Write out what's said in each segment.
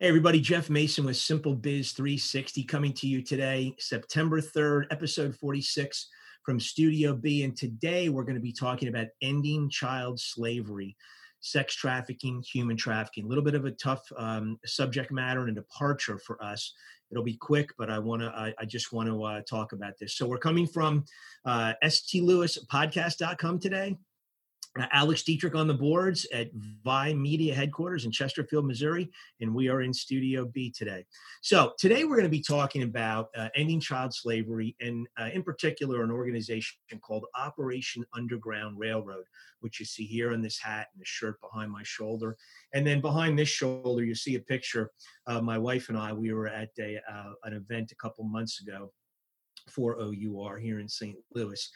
Hey, everybody, Jeff Mason with Simple Biz 360 coming to you today, September 3rd, episode 46 from Studio B. And today we're going to be talking about ending child slavery, sex trafficking, human trafficking. A little bit of a tough um, subject matter and a departure for us. It'll be quick, but I want to. I, I, just want to uh, talk about this. So we're coming from uh, stlouispodcast.com today. Uh, Alex Dietrich on the boards at Vi Media headquarters in Chesterfield, Missouri, and we are in Studio B today. So today we're going to be talking about uh, ending child slavery, and uh, in particular, an organization called Operation Underground Railroad, which you see here in this hat and the shirt behind my shoulder, and then behind this shoulder you see a picture. of my wife and I we were at a uh, an event a couple months ago for OUR here in St. Louis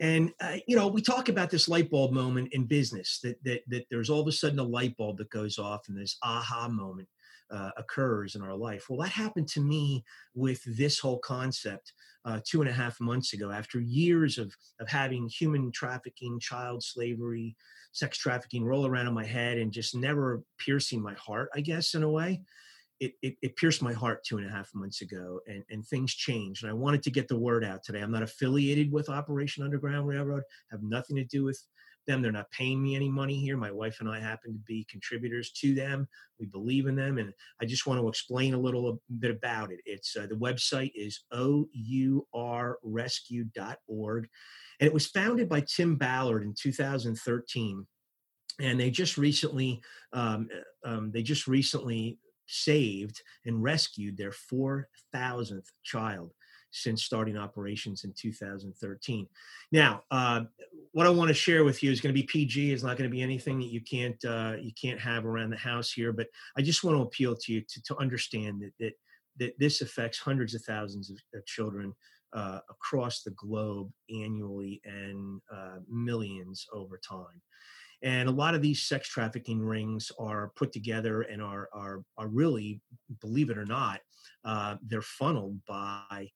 and uh, you know, we talk about this light bulb moment in business that that that there's all of a sudden a light bulb that goes off, and this aha moment uh, occurs in our life. Well, that happened to me with this whole concept uh, two and a half months ago. After years of of having human trafficking, child slavery, sex trafficking roll around in my head, and just never piercing my heart, I guess in a way it, it, it, pierced my heart two and a half months ago and, and things changed and i wanted to get the word out today. I'm not affiliated with operation underground railroad have nothing to do with them they're not paying me any money here my wife and i happen to be contributors to them we believe in them and i just want to explain a little bit about it. It's uh, the website is ourrescue.org and it was founded by tim ballard in 2013 and they just recently um, uh, um, they just recently saved and rescued their 4,000th child since starting operations in 2013. Now, uh, what I want to share with you is going to be PG. It's not going to be anything that you can't uh, you can't have around the house here. But I just want to appeal to you to, to understand that that that this affects hundreds of thousands of, of children uh, across the globe annually and uh, millions over time. And a lot of these sex trafficking rings are put together and are are are really, believe it or not, uh, they're funneled by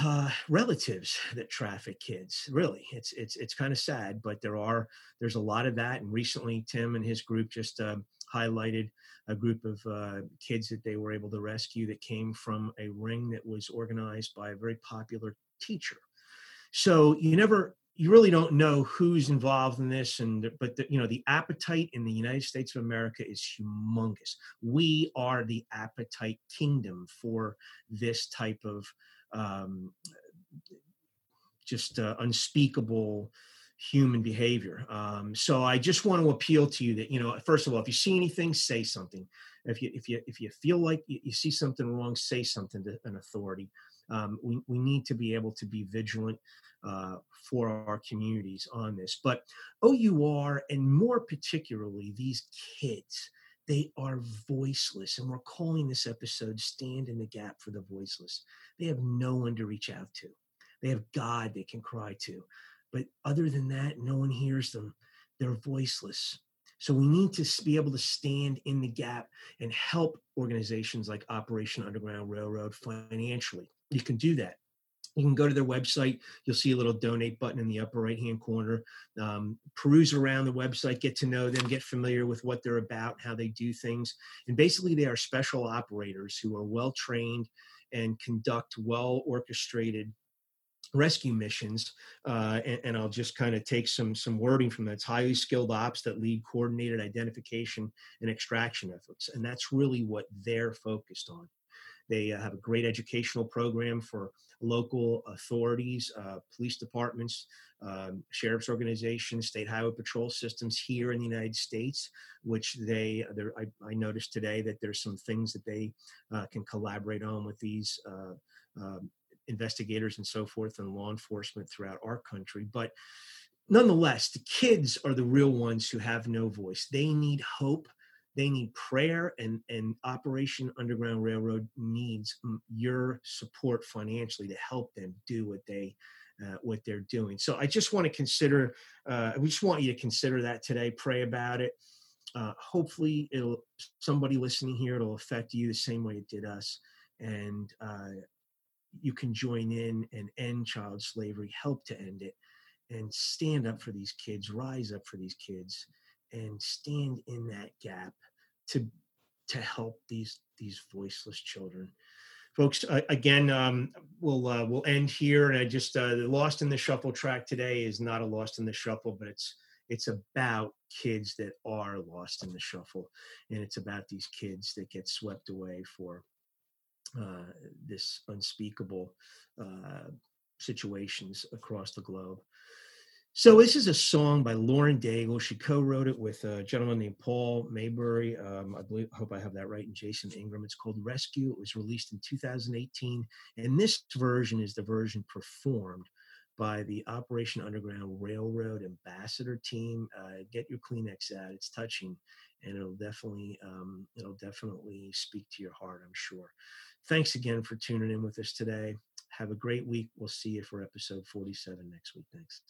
uh, relatives that traffic kids. Really, it's it's it's kind of sad, but there are there's a lot of that. And recently, Tim and his group just uh, highlighted a group of uh, kids that they were able to rescue that came from a ring that was organized by a very popular teacher. So you never you really don't know who's involved in this and but the, you know the appetite in the united states of america is humongous. We are the appetite kingdom for this type of um, just uh, unspeakable human behavior um, so i just want to appeal to you that you know first of all if you see anything say something if you if you if you feel like you, see something wrong say something to an authority um, we, we need to be able to be vigilant uh, for our communities on this. But OUR, and more particularly these kids, they are voiceless. And we're calling this episode Stand in the Gap for the Voiceless. They have no one to reach out to, they have God they can cry to. But other than that, no one hears them. They're voiceless. So we need to be able to stand in the gap and help organizations like Operation Underground Railroad financially. You can do that you can go to their website. You'll see a little donate button in the upper right hand corner. Um, peruse around the website, get to know them, get familiar with what they're about, how they do things. And basically, they are special operators who are well trained and conduct well orchestrated rescue missions uh, and, and, i'll just kind of take some some wording from that. It's highly skilled ops that lead coordinated identification and extraction efforts and that's really what they're focused on. They uh, have a great educational program for local authorities, uh, police departments, um, sheriff's organizations, state highway patrol systems here in the United States, which they, I, I, noticed today that there's some things that they uh, can collaborate on with these uh, um, investigators and so forth and law enforcement throughout our country. But nonetheless, the kids are the real ones who have no voice. They need hope they need prayer and and operation underground railroad needs your support financially to help them do what they uh, what they're doing so i just want to consider uh, we just want you to consider that today pray about it uh, hopefully it'll somebody listening here it'll affect you the same way it did us and uh, you can join in and end child slavery help to end it and stand up for these kids rise up for these kids and stand in that gap to to help these these voiceless children. Folks uh, again um, we'll uh, we'll end here and i just uh, the lost in the shuffle track today is not a lost in the shuffle but it's it's about kids that are lost in the shuffle and it's about these kids that get swept away for uh, this unspeakable uh, situations across the globe so this is a song by Lauren Daigle. She co-wrote it with a gentleman named Paul Mabury. Um, I believe, hope I have that right, and Jason Ingram. It's called Rescue. It was released in 2018, and this version is the version performed by the Operation Underground Railroad Ambassador team. Uh, get your Kleenex out; it's touching, and it'll definitely um, it'll definitely speak to your heart. I'm sure. Thanks again for tuning in with us today. Have a great week. We'll see you for episode 47 next week. Thanks.